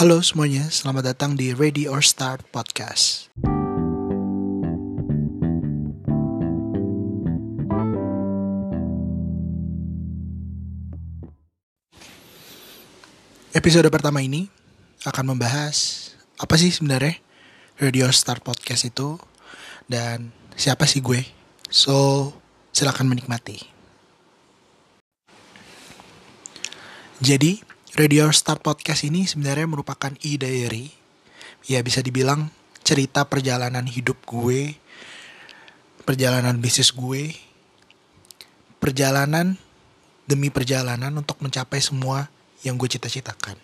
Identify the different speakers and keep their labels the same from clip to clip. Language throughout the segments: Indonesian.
Speaker 1: Halo semuanya, selamat datang di Ready or Start Podcast. Episode pertama ini akan membahas apa sih sebenarnya Ready or Start Podcast itu dan siapa sih gue. So, silakan menikmati. Jadi, Radio Start Podcast ini sebenarnya merupakan e-diary. Ya bisa dibilang cerita perjalanan hidup gue, perjalanan bisnis gue, perjalanan demi perjalanan untuk mencapai semua yang gue cita-citakan.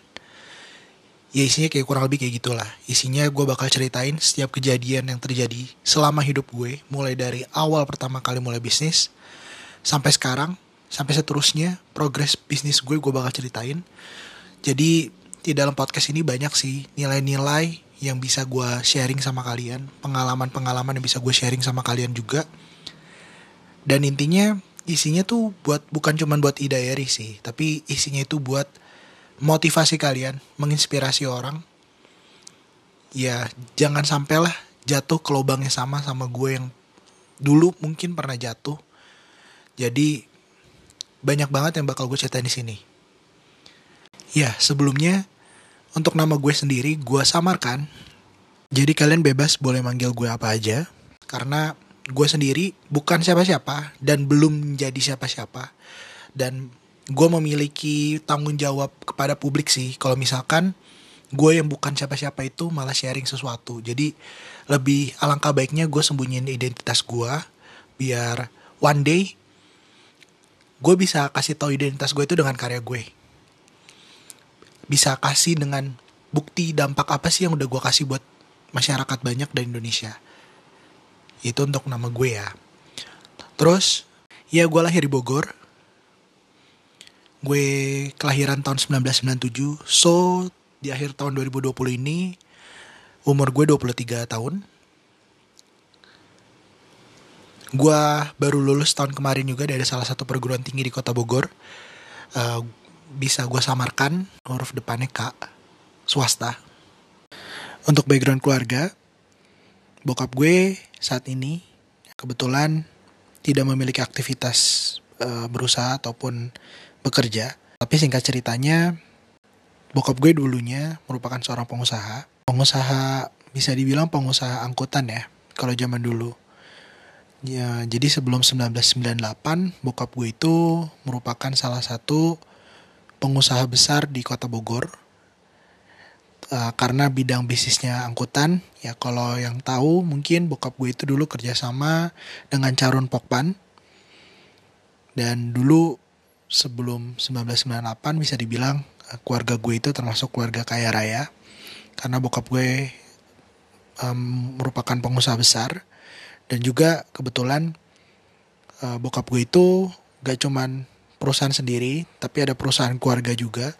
Speaker 1: Ya isinya kayak kurang lebih kayak gitulah. Isinya gue bakal ceritain setiap kejadian yang terjadi selama hidup gue. Mulai dari awal pertama kali mulai bisnis. Sampai sekarang sampai seterusnya progres bisnis gue gue bakal ceritain. Jadi di dalam podcast ini banyak sih nilai-nilai yang bisa gue sharing sama kalian. Pengalaman-pengalaman yang bisa gue sharing sama kalian juga. Dan intinya isinya tuh buat bukan cuma buat idayari sih tapi isinya itu buat motivasi kalian menginspirasi orang. Ya jangan sampailah jatuh ke lubang yang sama sama gue yang dulu mungkin pernah jatuh. Jadi banyak banget yang bakal gue ceritain di sini. Ya, sebelumnya untuk nama gue sendiri gue samarkan. Jadi kalian bebas boleh manggil gue apa aja karena gue sendiri bukan siapa-siapa dan belum menjadi siapa-siapa dan gue memiliki tanggung jawab kepada publik sih kalau misalkan gue yang bukan siapa-siapa itu malah sharing sesuatu jadi lebih alangkah baiknya gue sembunyiin identitas gue biar one day gue bisa kasih tahu identitas gue itu dengan karya gue. Bisa kasih dengan bukti dampak apa sih yang udah gue kasih buat masyarakat banyak dari Indonesia. Itu untuk nama gue ya. Terus ya gue lahir di Bogor. Gue kelahiran tahun 1997 so di akhir tahun 2020 ini umur gue 23 tahun gue baru lulus tahun kemarin juga dari salah satu perguruan tinggi di kota Bogor. Uh, bisa gue samarkan huruf depannya K swasta. Untuk background keluarga bokap gue saat ini kebetulan tidak memiliki aktivitas uh, berusaha ataupun bekerja. Tapi singkat ceritanya bokap gue dulunya merupakan seorang pengusaha. Pengusaha bisa dibilang pengusaha angkutan ya kalau zaman dulu Ya, jadi sebelum 1998, bokap gue itu merupakan salah satu pengusaha besar di kota Bogor. Uh, karena bidang bisnisnya angkutan, ya kalau yang tahu mungkin bokap gue itu dulu kerjasama dengan Carun Pokpan. Dan dulu sebelum 1998 bisa dibilang uh, keluarga gue itu termasuk keluarga kaya raya. Karena bokap gue um, merupakan pengusaha besar dan juga kebetulan uh, bokap gue itu gak cuman perusahaan sendiri tapi ada perusahaan keluarga juga.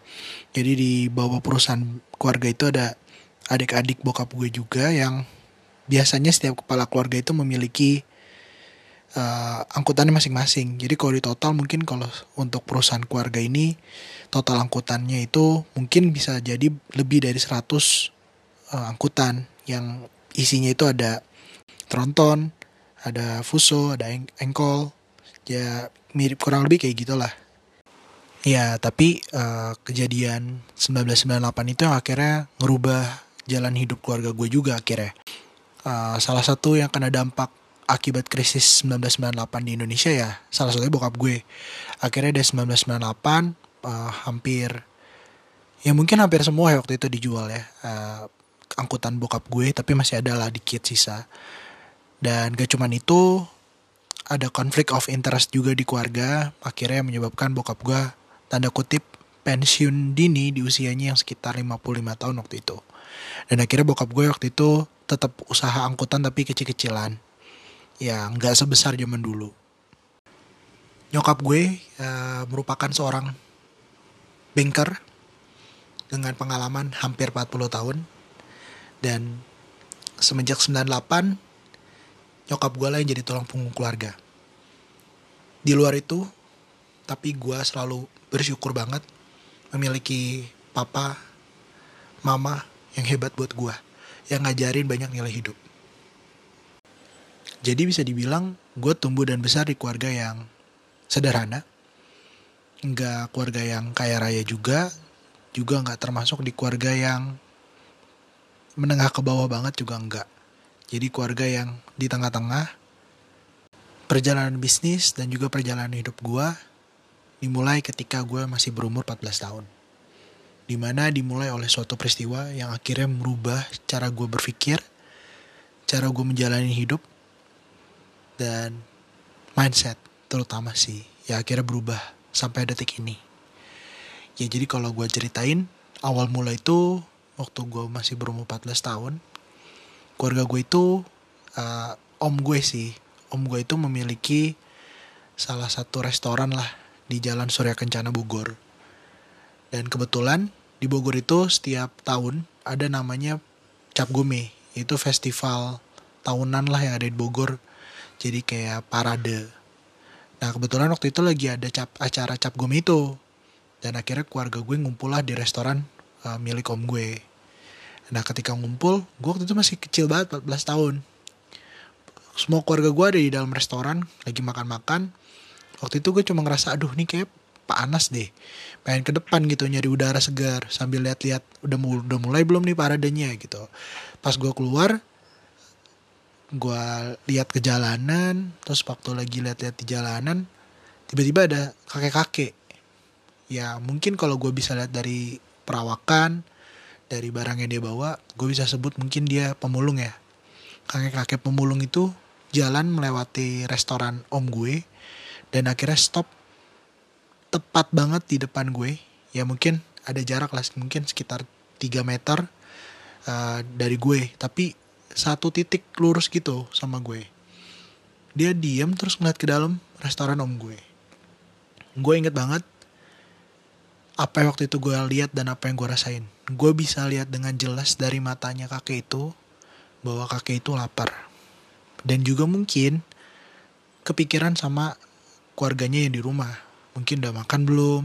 Speaker 1: Jadi di bawah perusahaan keluarga itu ada adik-adik bokap gue juga yang biasanya setiap kepala keluarga itu memiliki uh, angkutannya masing-masing. Jadi kalau di total mungkin kalau untuk perusahaan keluarga ini total angkutannya itu mungkin bisa jadi lebih dari 100 uh, eh, angkutan. Yang isinya itu ada tronton ada Fuso, ada Engkol, ya mirip kurang lebih kayak gitulah. Ya, tapi uh, kejadian 1998 itu yang akhirnya ngerubah jalan hidup keluarga gue juga akhirnya. Uh, salah satu yang kena dampak akibat krisis 1998 di Indonesia ya, salah satunya bokap gue. Akhirnya dari 1998 uh, hampir ya mungkin hampir semua ya waktu itu dijual ya. Uh, angkutan bokap gue tapi masih ada lah dikit sisa dan gak cuman itu, ada konflik of interest juga di keluarga, akhirnya menyebabkan bokap gue tanda kutip pensiun dini di usianya yang sekitar 55 tahun waktu itu. Dan akhirnya bokap gue waktu itu tetap usaha angkutan tapi kecil-kecilan. Ya nggak sebesar zaman dulu. Nyokap gue uh, merupakan seorang banker dengan pengalaman hampir 40 tahun. Dan semenjak 98 nyokap gue lah yang jadi tulang punggung keluarga. Di luar itu, tapi gue selalu bersyukur banget memiliki papa, mama yang hebat buat gue yang ngajarin banyak nilai hidup jadi bisa dibilang gue tumbuh dan besar di keluarga yang sederhana nggak keluarga yang kaya raya juga juga nggak termasuk di keluarga yang menengah ke bawah banget juga enggak jadi keluarga yang di tengah-tengah perjalanan bisnis dan juga perjalanan hidup gue dimulai ketika gue masih berumur 14 tahun. Di mana dimulai oleh suatu peristiwa yang akhirnya merubah cara gue berpikir cara gue menjalani hidup dan mindset terutama sih ya akhirnya berubah sampai detik ini. Ya jadi kalau gue ceritain awal mula itu waktu gue masih berumur 14 tahun keluarga gue itu uh, om gue sih. Om gue itu memiliki salah satu restoran lah di Jalan Surya Kencana Bogor. Dan kebetulan di Bogor itu setiap tahun ada namanya Cap Gome itu festival tahunan lah yang ada di Bogor. Jadi kayak parade. Nah kebetulan waktu itu lagi ada cap, acara Cap Gome itu. Dan akhirnya keluarga gue ngumpul lah di restoran uh, milik om gue nah ketika ngumpul gue waktu itu masih kecil banget 14 tahun. Semua keluarga gue ada di dalam restoran lagi makan-makan. Waktu itu gue cuma ngerasa aduh nih kayak panas deh. Pengen ke depan gitu nyari udara segar sambil lihat-lihat udah mulai, udah mulai belum nih paradenya gitu. Pas gue keluar gue lihat ke jalanan terus waktu lagi lihat-lihat di jalanan tiba-tiba ada kakek-kakek. Ya mungkin kalau gue bisa lihat dari perawakan dari barang yang dia bawa gue bisa sebut mungkin dia pemulung ya. Kakek-kakek pemulung itu jalan melewati restoran om gue dan akhirnya stop tepat banget di depan gue. Ya mungkin ada jarak lah mungkin sekitar 3 meter uh, dari gue. Tapi satu titik lurus gitu sama gue. Dia diem terus ngeliat ke dalam restoran om gue. Gue inget banget apa yang waktu itu gue lihat dan apa yang gue rasain. Gue bisa lihat dengan jelas dari matanya kakek itu bahwa kakek itu lapar. Dan juga mungkin kepikiran sama keluarganya yang di rumah. Mungkin udah makan belum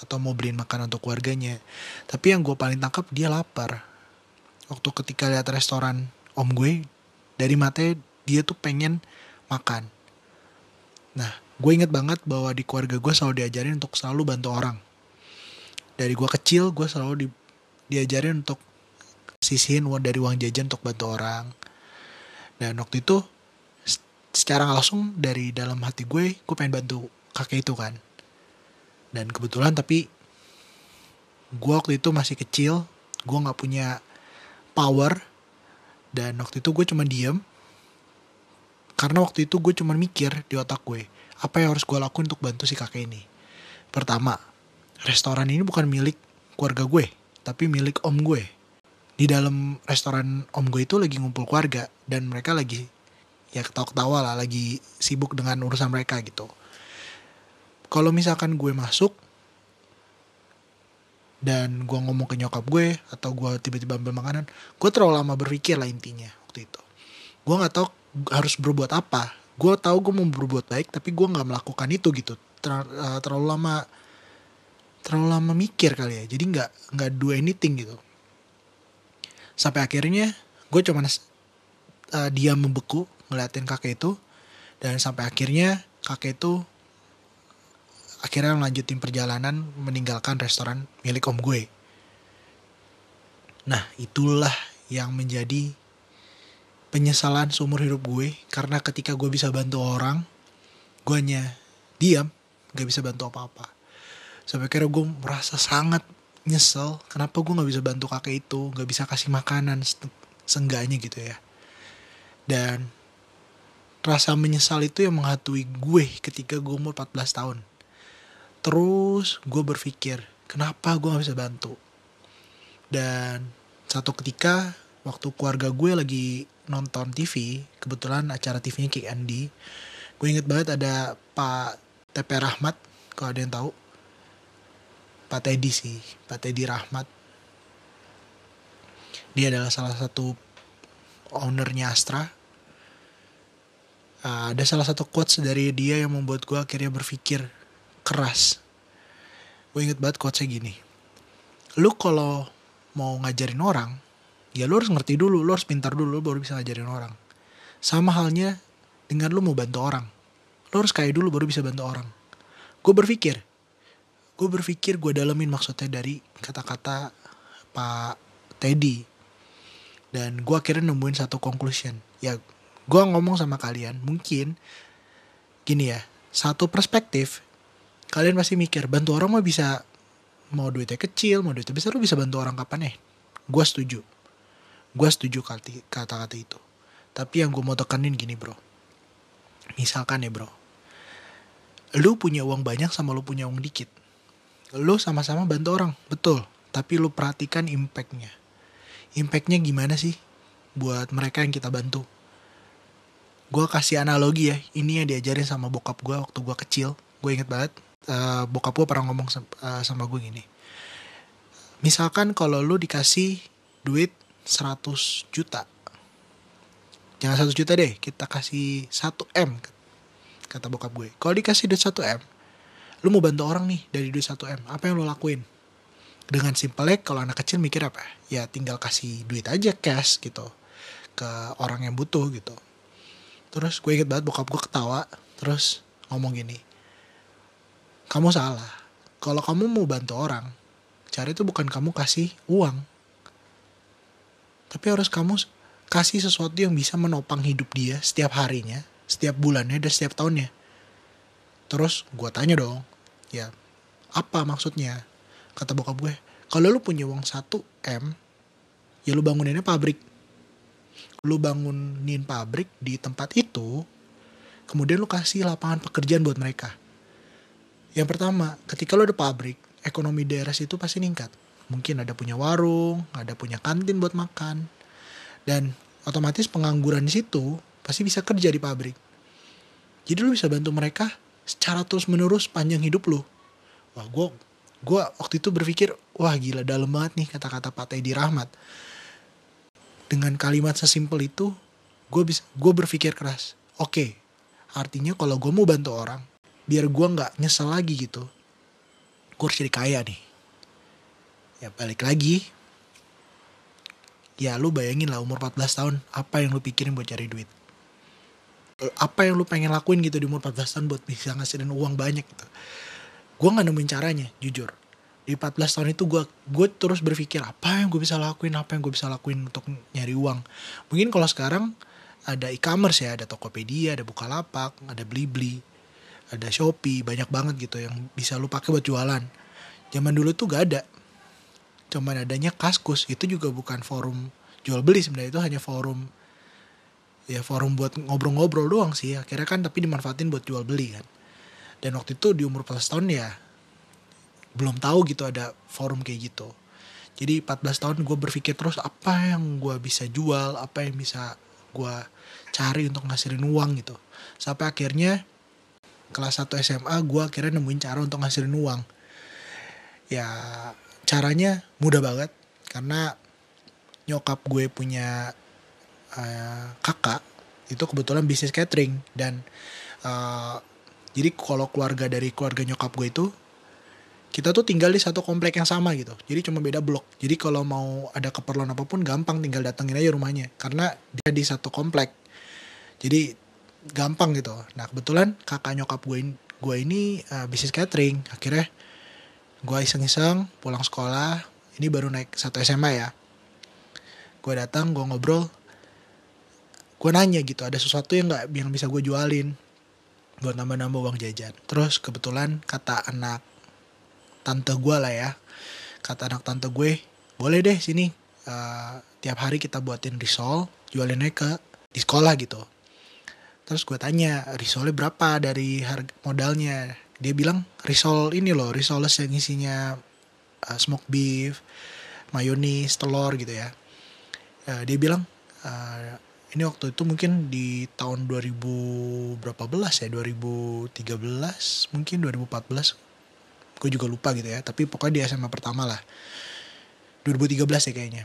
Speaker 1: atau mau beliin makan untuk keluarganya. Tapi yang gue paling tangkap dia lapar. Waktu ketika lihat restoran om gue dari matanya dia tuh pengen makan. Nah, gue inget banget bahwa di keluarga gue selalu diajarin untuk selalu bantu orang dari gue kecil gue selalu di, diajarin untuk sisihin uang dari uang jajan untuk bantu orang. Dan waktu itu secara langsung dari dalam hati gue gue pengen bantu kakek itu kan. Dan kebetulan tapi gue waktu itu masih kecil gue nggak punya power. Dan waktu itu gue cuma diem. Karena waktu itu gue cuma mikir di otak gue apa yang harus gue lakuin untuk bantu si kakek ini? Pertama restoran ini bukan milik keluarga gue, tapi milik om gue. Di dalam restoran om gue itu lagi ngumpul keluarga dan mereka lagi ya ketawa-ketawa lah, lagi sibuk dengan urusan mereka gitu. Kalau misalkan gue masuk dan gue ngomong ke nyokap gue atau gue tiba-tiba ambil makanan, gue terlalu lama berpikir lah intinya waktu itu. Gue nggak tahu harus berbuat apa. Gue tahu gue mau berbuat baik, tapi gue nggak melakukan itu gitu. Eh, terlalu lama terlalu lama mikir kali ya. Jadi nggak nggak do anything gitu. Sampai akhirnya gue cuma uh, diam membeku ngeliatin kakek itu. Dan sampai akhirnya kakek itu akhirnya melanjutin perjalanan meninggalkan restoran milik om gue. Nah itulah yang menjadi penyesalan seumur hidup gue. Karena ketika gue bisa bantu orang gue hanya diam gak bisa bantu apa-apa sampai kira gue merasa sangat nyesel kenapa gue nggak bisa bantu kakek itu nggak bisa kasih makanan seenggaknya gitu ya. Dan rasa menyesal itu yang menghantui gue ketika gue umur 14 tahun. Terus gue berpikir kenapa gue nggak bisa bantu? Dan satu ketika waktu keluarga gue lagi nonton TV kebetulan acara TV-nya Kick Andy gue inget banget ada Pak TP Rahmat kalau ada yang tahu Pak Teddy sih Pak Teddy Rahmat. Dia adalah salah satu ownernya Astra. Uh, ada salah satu quotes dari dia yang membuat gue akhirnya berpikir keras. Gue inget banget quotesnya gini. Lu kalau mau ngajarin orang ya lu harus ngerti dulu lu harus pintar dulu lu baru bisa ngajarin orang. Sama halnya dengan lu mau bantu orang. Lu harus kaya dulu baru bisa bantu orang. Gue berpikir gue berpikir gue dalemin maksudnya dari kata-kata Pak Teddy. Dan gue akhirnya nemuin satu conclusion. Ya gue ngomong sama kalian mungkin gini ya satu perspektif kalian pasti mikir bantu orang mah bisa mau duitnya kecil mau duitnya besar lu bisa bantu orang kapan ya? Gue setuju. Gue setuju kata-kata itu. Tapi yang gue mau tekanin gini bro. Misalkan ya bro. Lu punya uang banyak sama lu punya uang dikit lu sama-sama bantu orang betul. Tapi lu perhatikan impactnya. Impactnya gimana sih buat mereka yang kita bantu? Gue kasih analogi ya ini yang diajarin sama bokap gue waktu gue kecil. Gue inget banget uh, bokap gue pernah ngomong sama, uh, sama gue gini. Misalkan kalau lu dikasih duit 100 juta jangan 100 juta deh kita kasih 1 M kata bokap gue. Kalau dikasih duit 1 M lu mau bantu orang nih dari duit 1 M apa yang lu lakuin dengan simpelnya kalau anak kecil mikir apa ya tinggal kasih duit aja cash gitu ke orang yang butuh gitu terus gue inget banget bokap gue ketawa terus ngomong gini kamu salah. Kalau kamu mau bantu orang, cari itu bukan kamu kasih uang. Tapi harus kamu kasih sesuatu yang bisa menopang hidup dia setiap harinya, setiap bulannya, dan setiap tahunnya. Terus gue tanya dong, ya apa maksudnya? Kata bokap gue, kalau lu punya uang 1M, ya lu banguninnya pabrik. Lu bangunin pabrik di tempat itu, kemudian lu kasih lapangan pekerjaan buat mereka yang pertama, ketika lo ada pabrik, ekonomi daerah situ pasti meningkat. Mungkin ada punya warung, ada punya kantin buat makan. Dan otomatis pengangguran di situ pasti bisa kerja di pabrik. Jadi lo bisa bantu mereka secara terus menerus panjang hidup lo. Wah, gue gua waktu itu berpikir, wah gila dalam banget nih kata-kata Pak Teddy Rahmat. Dengan kalimat sesimpel itu, gue bisa gue berpikir keras. Oke, artinya kalau gue mau bantu orang, biar gue nggak nyesel lagi gitu gue harus jadi kaya nih ya balik lagi ya lu bayangin lah umur 14 tahun apa yang lu pikirin buat cari duit apa yang lu pengen lakuin gitu di umur 14 tahun buat bisa ngasihin uang banyak gitu. Gue nggak nemuin caranya jujur. Di 14 tahun itu gue gue terus berpikir apa yang gue bisa lakuin apa yang gue bisa lakuin untuk nyari uang. Mungkin kalau sekarang ada e-commerce ya ada Tokopedia ada Bukalapak ada Blibli ada Shopee banyak banget gitu yang bisa lu pakai buat jualan. Zaman dulu tuh gak ada. Cuman adanya kaskus itu juga bukan forum jual beli sebenarnya itu hanya forum ya forum buat ngobrol-ngobrol doang sih. Akhirnya kan tapi dimanfaatin buat jual beli kan. Dan waktu itu di umur 14 tahun ya belum tahu gitu ada forum kayak gitu. Jadi 14 tahun gue berpikir terus apa yang gue bisa jual apa yang bisa gue cari untuk ngasilin uang gitu. Sampai akhirnya kelas 1 SMA gue akhirnya nemuin cara untuk ngasilin uang. Ya caranya mudah banget. Karena nyokap gue punya uh, kakak itu kebetulan bisnis catering. Dan uh, jadi kalau keluarga dari keluarga nyokap gue itu kita tuh tinggal di satu komplek yang sama gitu. Jadi cuma beda blok. Jadi kalau mau ada keperluan apa pun gampang tinggal datengin aja rumahnya. Karena dia di satu komplek. Jadi gampang gitu. Nah kebetulan kakak nyokap gue gue ini uh, bisnis catering. Akhirnya gue iseng-iseng pulang sekolah. Ini baru naik satu SMA ya. Gue datang gue ngobrol gue nanya gitu ada sesuatu yang nggak yang bisa gue jualin buat nambah-nambah uang jajan terus kebetulan kata anak tante gue lah ya kata anak tante gue boleh deh sini uh, tiap hari kita buatin risol jualinnya ke di sekolah gitu Terus gue tanya, risolnya berapa dari harga modalnya? Dia bilang risol ini loh, risoles yang isinya uh, smoked beef, mayonis, telur gitu ya. Uh, dia bilang uh, ini waktu itu mungkin di tahun 2000 berapa belas ya? 2013 mungkin 2014 gue juga lupa gitu ya tapi pokoknya di SMA pertama lah. 2013 ya kayaknya.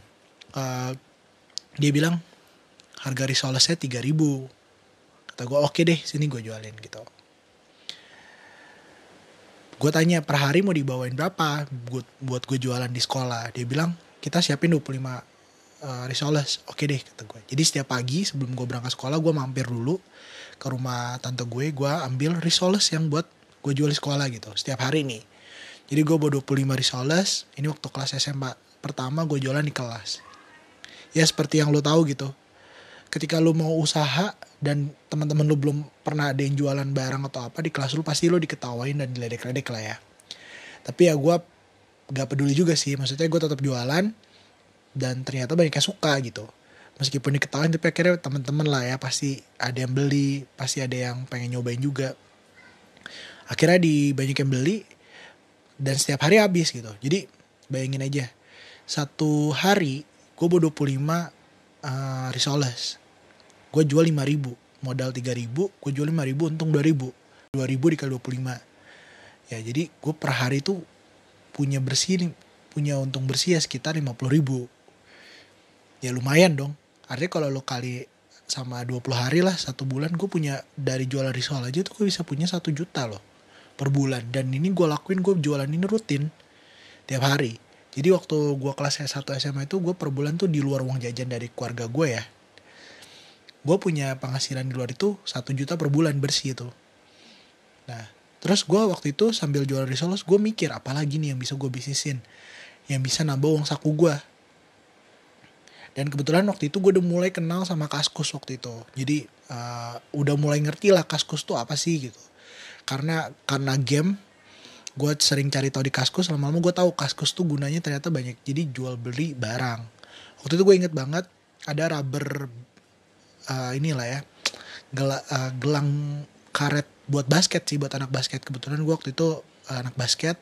Speaker 1: Uh, dia bilang harga risolesnya 3000 kata gue oke okay deh sini gue jualin gitu. Gue tanya per hari mau dibawain berapa? Buat buat gue jualan di sekolah. Dia bilang kita siapin 25 uh, risoles oke deh kata gue. Jadi setiap pagi sebelum gue berangkat sekolah gue mampir dulu ke rumah tante gue gue ambil risoles yang buat gue jual di sekolah gitu setiap hari nih. Jadi gue bawa 25 risoles ini waktu kelas SMA pertama gue jualan di kelas. Ya seperti yang lo tahu gitu ketika lo mau usaha dan teman-teman lu belum pernah ada yang jualan barang atau apa di kelas lu pasti lu diketawain dan diledek-ledek lah ya. Tapi ya gue gak peduli juga sih maksudnya gue tetap jualan dan ternyata banyak yang suka gitu. Meskipun diketawain tapi akhirnya teman-teman lah ya pasti ada yang beli pasti ada yang pengen nyobain juga. Akhirnya di banyak yang beli dan setiap hari habis gitu. Jadi bayangin aja satu hari gue bawa 25 uh, risoles gue jual 5 ribu modal 3 ribu gue jual 5 ribu untung 2 ribu. 2 ribu dikali 25 ya jadi gue per hari tuh punya bersih punya untung bersih ya sekitar 50 ribu ya lumayan dong. Artinya kalau lo kali sama 20 hari lah satu bulan gue punya dari jualan risol aja tuh gue bisa punya satu juta loh per bulan. Dan ini gue lakuin gue jualan ini rutin tiap hari. Jadi waktu gue kelas S1 SMA itu gue per bulan tuh di luar uang jajan dari keluarga gue ya. Gue punya penghasilan di luar itu satu juta per bulan bersih itu. Nah terus gue waktu itu sambil jual risoles gue mikir apalagi nih yang bisa gue bisnisin yang bisa nambah uang saku gue dan kebetulan waktu itu gue udah mulai kenal sama kaskus waktu itu. Jadi uh, udah mulai ngerti lah kaskus tuh apa sih gitu. Karena karena game gue sering cari tahu di kaskus lama-lama gue tahu kaskus tuh gunanya ternyata banyak. Jadi jual beli barang. Waktu itu gue inget banget ada rubber uh, inilah ya gel, uh, gelang karet buat basket sih buat anak basket. Kebetulan gue waktu itu uh, anak basket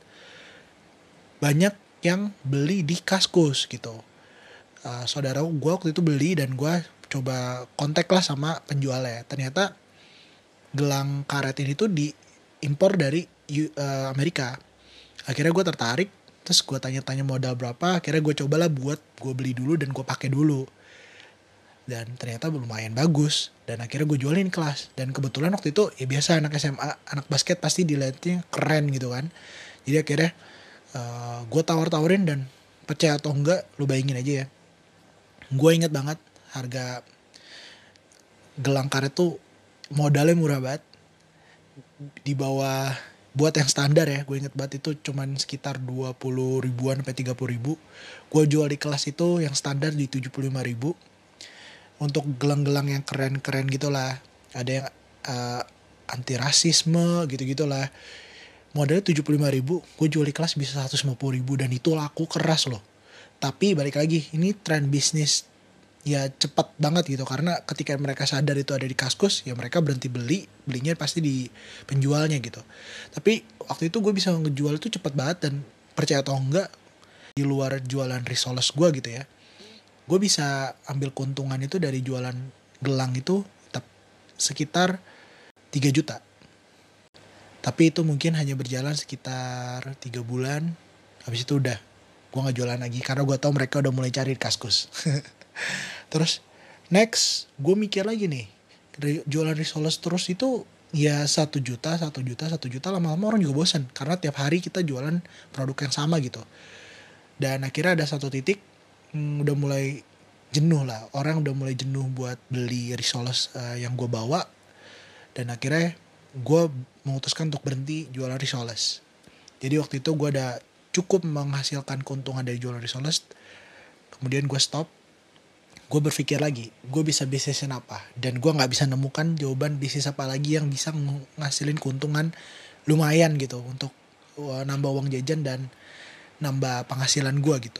Speaker 1: banyak yang beli di kaskus gitu uh, saudara gue waktu itu beli dan gue coba kontak lah sama penjualnya. Ternyata gelang karet ini tuh diimpor dari uh, Amerika. Akhirnya gue tertarik terus gue tanya-tanya modal berapa akhirnya gue cobalah buat gue beli dulu dan gue pakai dulu. Dan ternyata lumayan bagus dan akhirnya gue jualin kelas. Dan kebetulan waktu itu ya biasa anak SMA anak basket pasti dilihatnya keren gitu kan. Jadi akhirnya uh, gue tawar-tawarin dan percaya atau enggak lu bayangin aja ya gue inget banget harga gelang karet tuh modalnya murah banget. Di bawah buat yang standar ya gue inget banget itu cuman sekitar 20 ribuan sampai 30 ribu. Gue jual di kelas itu yang standar di 75 ribu. Untuk gelang-gelang yang keren-keren gitulah. Ada yang uh, anti rasisme gitu-gitulah. Modalnya 75 ribu gue jual di kelas bisa 150 ribu dan itu laku keras loh tapi balik lagi ini tren bisnis ya cepat banget gitu. Karena ketika mereka sadar itu ada di kaskus ya mereka berhenti beli belinya pasti di penjualnya gitu. Tapi waktu itu gue bisa ngejual itu cepat banget dan percaya atau enggak di luar jualan risoles gue gitu ya gue bisa ambil keuntungan itu dari jualan gelang itu sekitar 3 juta. Tapi itu mungkin hanya berjalan sekitar tiga bulan habis itu udah gue nggak jualan lagi karena gue tau mereka udah mulai cari kaskus. Terus next gue mikir lagi nih jualan risoles terus itu ya satu juta satu juta satu juta lama-lama orang juga bosan karena tiap hari kita jualan produk yang sama gitu. Dan akhirnya ada satu titik hmm, udah mulai jenuh lah orang udah mulai jenuh buat beli risoles uh, yang gue bawa. Dan akhirnya gue memutuskan untuk berhenti jualan risoles jadi waktu itu gue udah cukup menghasilkan keuntungan dari jualan risoles kemudian gue stop. Gue berpikir lagi gue bisa bisnisin apa? Dan gue nggak bisa nemukan jawaban bisnis apa lagi yang bisa ngasilin keuntungan lumayan gitu untuk uh, nambah uang jajan dan nambah penghasilan gue gitu.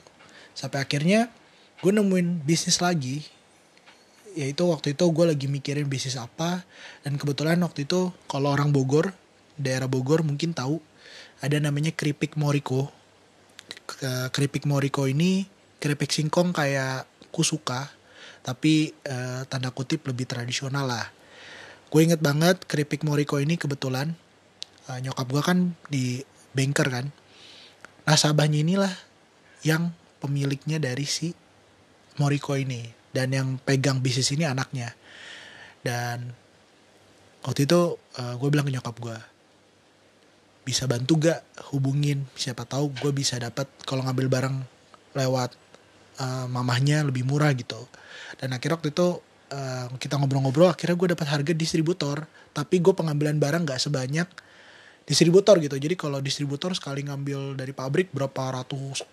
Speaker 1: Sampai akhirnya gue nemuin bisnis lagi yaitu waktu itu gue lagi mikirin bisnis apa. Dan kebetulan waktu itu kalau orang Bogor daerah Bogor mungkin tahu ada namanya keripik Moriko keripik Moriko ini keripik singkong kayak kusuka tapi eh, tanda kutip lebih tradisional lah. Gue inget banget keripik Moriko ini kebetulan eh, nyokap gue kan di banker kan. Nasabahnya inilah yang pemiliknya dari si Moriko ini dan yang pegang bisnis ini anaknya. Dan waktu itu uh, gue bilang ke nyokap gue bisa bantu gak hubungin? Siapa tahu gue bisa dapat kalau ngambil barang lewat uh, mamahnya lebih murah gitu. Dan akhirnya waktu itu uh, kita ngobrol-ngobrol akhirnya gue dapat harga distributor. Tapi gue pengambilan barang nggak sebanyak distributor gitu. Jadi kalau distributor sekali ngambil dari pabrik berapa ratus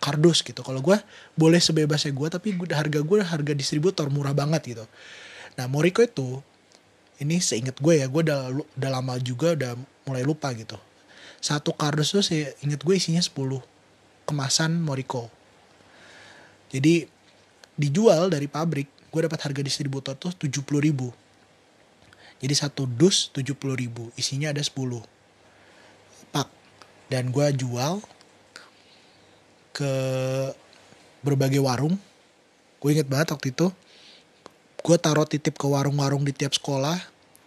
Speaker 1: kardus gitu. Kalau gue boleh sebebasnya gue tapi gue harga gue harga distributor murah banget gitu. Nah Moriko itu ini seingat gue ya gue udah udah lama juga udah mulai lupa gitu. Satu kardus tuh saya inget gue isinya 10 kemasan Moriko. Jadi dijual dari pabrik gue dapat harga distributor tuh 70 ribu. Jadi satu dus 70 ribu isinya ada 10 pak dan gue jual ke berbagai warung. Gue inget banget waktu itu gue taruh titip ke warung-warung di tiap sekolah.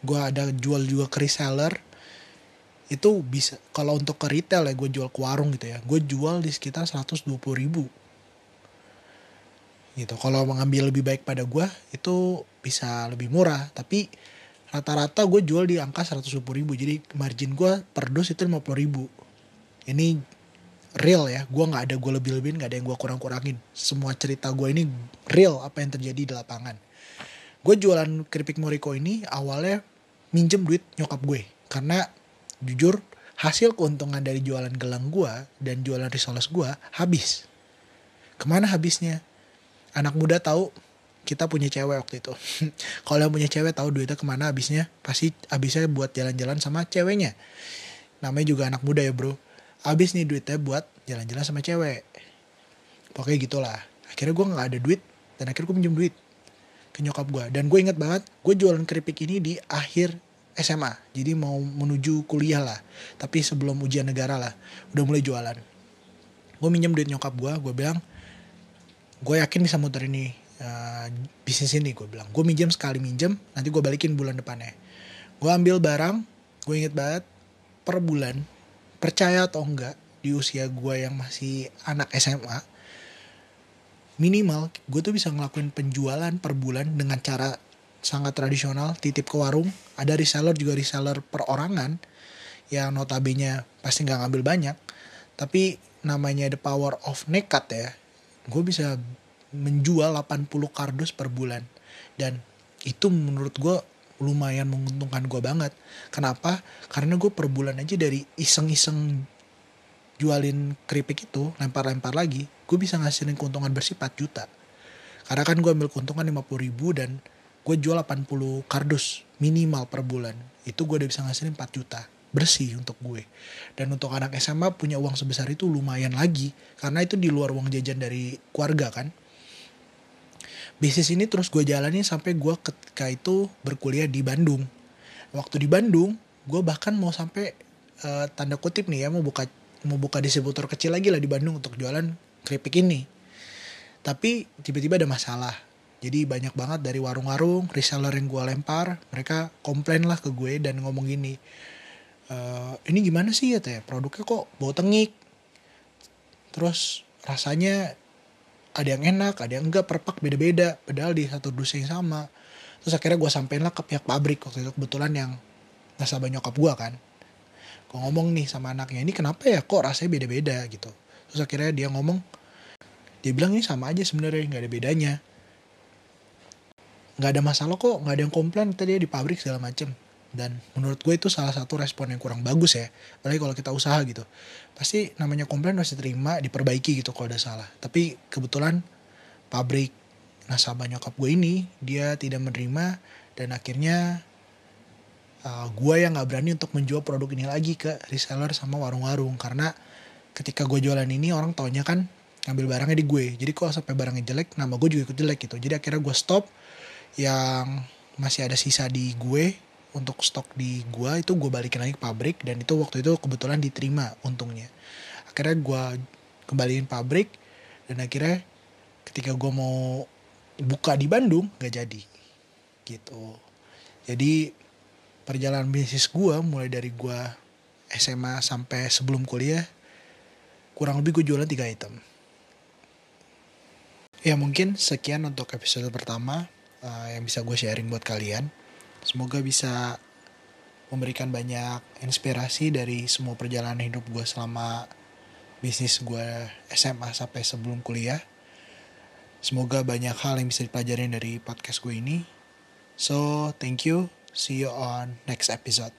Speaker 1: Gue ada jual juga ke reseller. Itu bisa kalau untuk ke retail ya gue jual ke warung gitu ya. Gue jual di sekitar 120 ribu. Gitu. Kalau mengambil lebih baik pada gue itu bisa lebih murah. Tapi rata-rata gue jual di angka 120 ribu. Jadi margin gue per dos itu 50 ribu. Ini real ya. Gue nggak ada gue lebih-lebihin nggak ada yang gue kurang-kurangin. Semua cerita gue ini real apa yang terjadi di lapangan gue jualan keripik Moriko ini awalnya minjem duit nyokap gue. Karena jujur hasil keuntungan dari jualan gelang gue dan jualan risoles gue habis. Ke mana habisnya? Anak muda tahu kita punya cewek waktu itu. Kalau yang punya cewek tahu duitnya ke mana habisnya pasti habisnya buat jalan-jalan sama ceweknya. Namanya juga anak muda ya bro. Habis nih duitnya buat jalan-jalan sama cewek. Pokoknya gitulah. Akhirnya gue nggak ada duit dan akhirnya gue minjem duit ke nyokap gue dan gue inget banget gue jualan keripik ini di akhir SMA jadi mau menuju kuliah lah. Tapi sebelum ujian negara lah udah mulai jualan. Gue minjem duit nyokap gue gue bilang gue yakin bisa muter ini uh, bisnis ini gue bilang. Gue minjem sekali minjem nanti gue balikin bulan depannya. Gue ambil barang gue inget banget per bulan percaya atau enggak di usia gue yang masih anak SMA minimal gue tuh bisa ngelakuin penjualan per bulan dengan cara sangat tradisional titip ke warung. Ada reseller juga reseller perorangan yang notabene pasti nggak ngambil banyak. Tapi namanya the power of nekat ya gue bisa menjual 80 kardus per bulan. Dan itu menurut gue lumayan menguntungkan gue banget. Kenapa? Karena gue per bulan aja dari iseng-iseng jualin keripik itu lempar-lempar lagi gue bisa ngasihin keuntungan bersih 4 juta. Karena kan gue ambil keuntungan 50 ribu dan gue jual 80 kardus minimal per bulan. Itu gue udah bisa ngasihin 4 juta bersih untuk gue. Dan untuk anak SMA punya uang sebesar itu lumayan lagi karena itu di luar uang jajan dari keluarga kan. Bisnis ini terus gue jalani sampai gue ketika itu berkuliah di Bandung. Waktu di Bandung gue bahkan mau sampai uh, tanda kutip nih ya mau buka mau buka distributor kecil lagi lah di Bandung untuk jualan keripik ini. Tapi tiba-tiba ada masalah. Jadi banyak banget dari warung-warung, reseller yang gue lempar, mereka komplain lah ke gue dan ngomong gini, e, ini gimana sih ya teh, produknya kok bau tengik. Terus rasanya ada yang enak, ada yang enggak, perpak beda-beda, padahal di satu dus yang sama. Terus akhirnya gue sampein lah ke pihak pabrik waktu itu kebetulan yang nasabah nyokap gue kan gue ngomong nih sama anaknya ini kenapa ya? Kok rasanya beda-beda? gitu. Terus akhirnya dia ngomong dia bilang ini sama aja sebenarnya nggak ada bedanya. Nggak ada masalah kok nggak ada yang komplain tadi di pabrik segala macem. Dan menurut gue itu salah satu respon yang kurang bagus ya apalagi kalau kita usaha gitu. Pasti namanya komplain harus diterima diperbaiki gitu kalau ada salah. Tapi kebetulan pabrik nasabah nyokap gue ini dia tidak menerima dan akhirnya uh, eh, gue yang nggak berani untuk menjual produk ini lagi ke reseller sama warung-warung. Karena ketika gue jualan ini orang taunya kan ngambil barangnya di gue. Jadi kalau sampai barangnya jelek nama gue juga ikut jelek gitu. Jadi akhirnya gue stop yang masih ada sisa di gue untuk stok di gue itu gue balikin lagi ke pabrik dan itu waktu itu kebetulan diterima untungnya. Akhirnya gue kembaliin pabrik dan akhirnya ketika gue mau buka di Bandung gak jadi gitu. Jadi perjalanan bisnis gue mulai dari gue SMA sampai sebelum kuliah kurang lebih gue jualan tiga item ya mungkin sekian untuk episode pertama uh, yang bisa gue sharing buat kalian semoga bisa memberikan banyak inspirasi dari semua perjalanan hidup gue selama bisnis gue SMA sampai sebelum kuliah Semoga banyak hal yang bisa dipelajarin dari podcast gue ini. So, thank you. See you on next episode.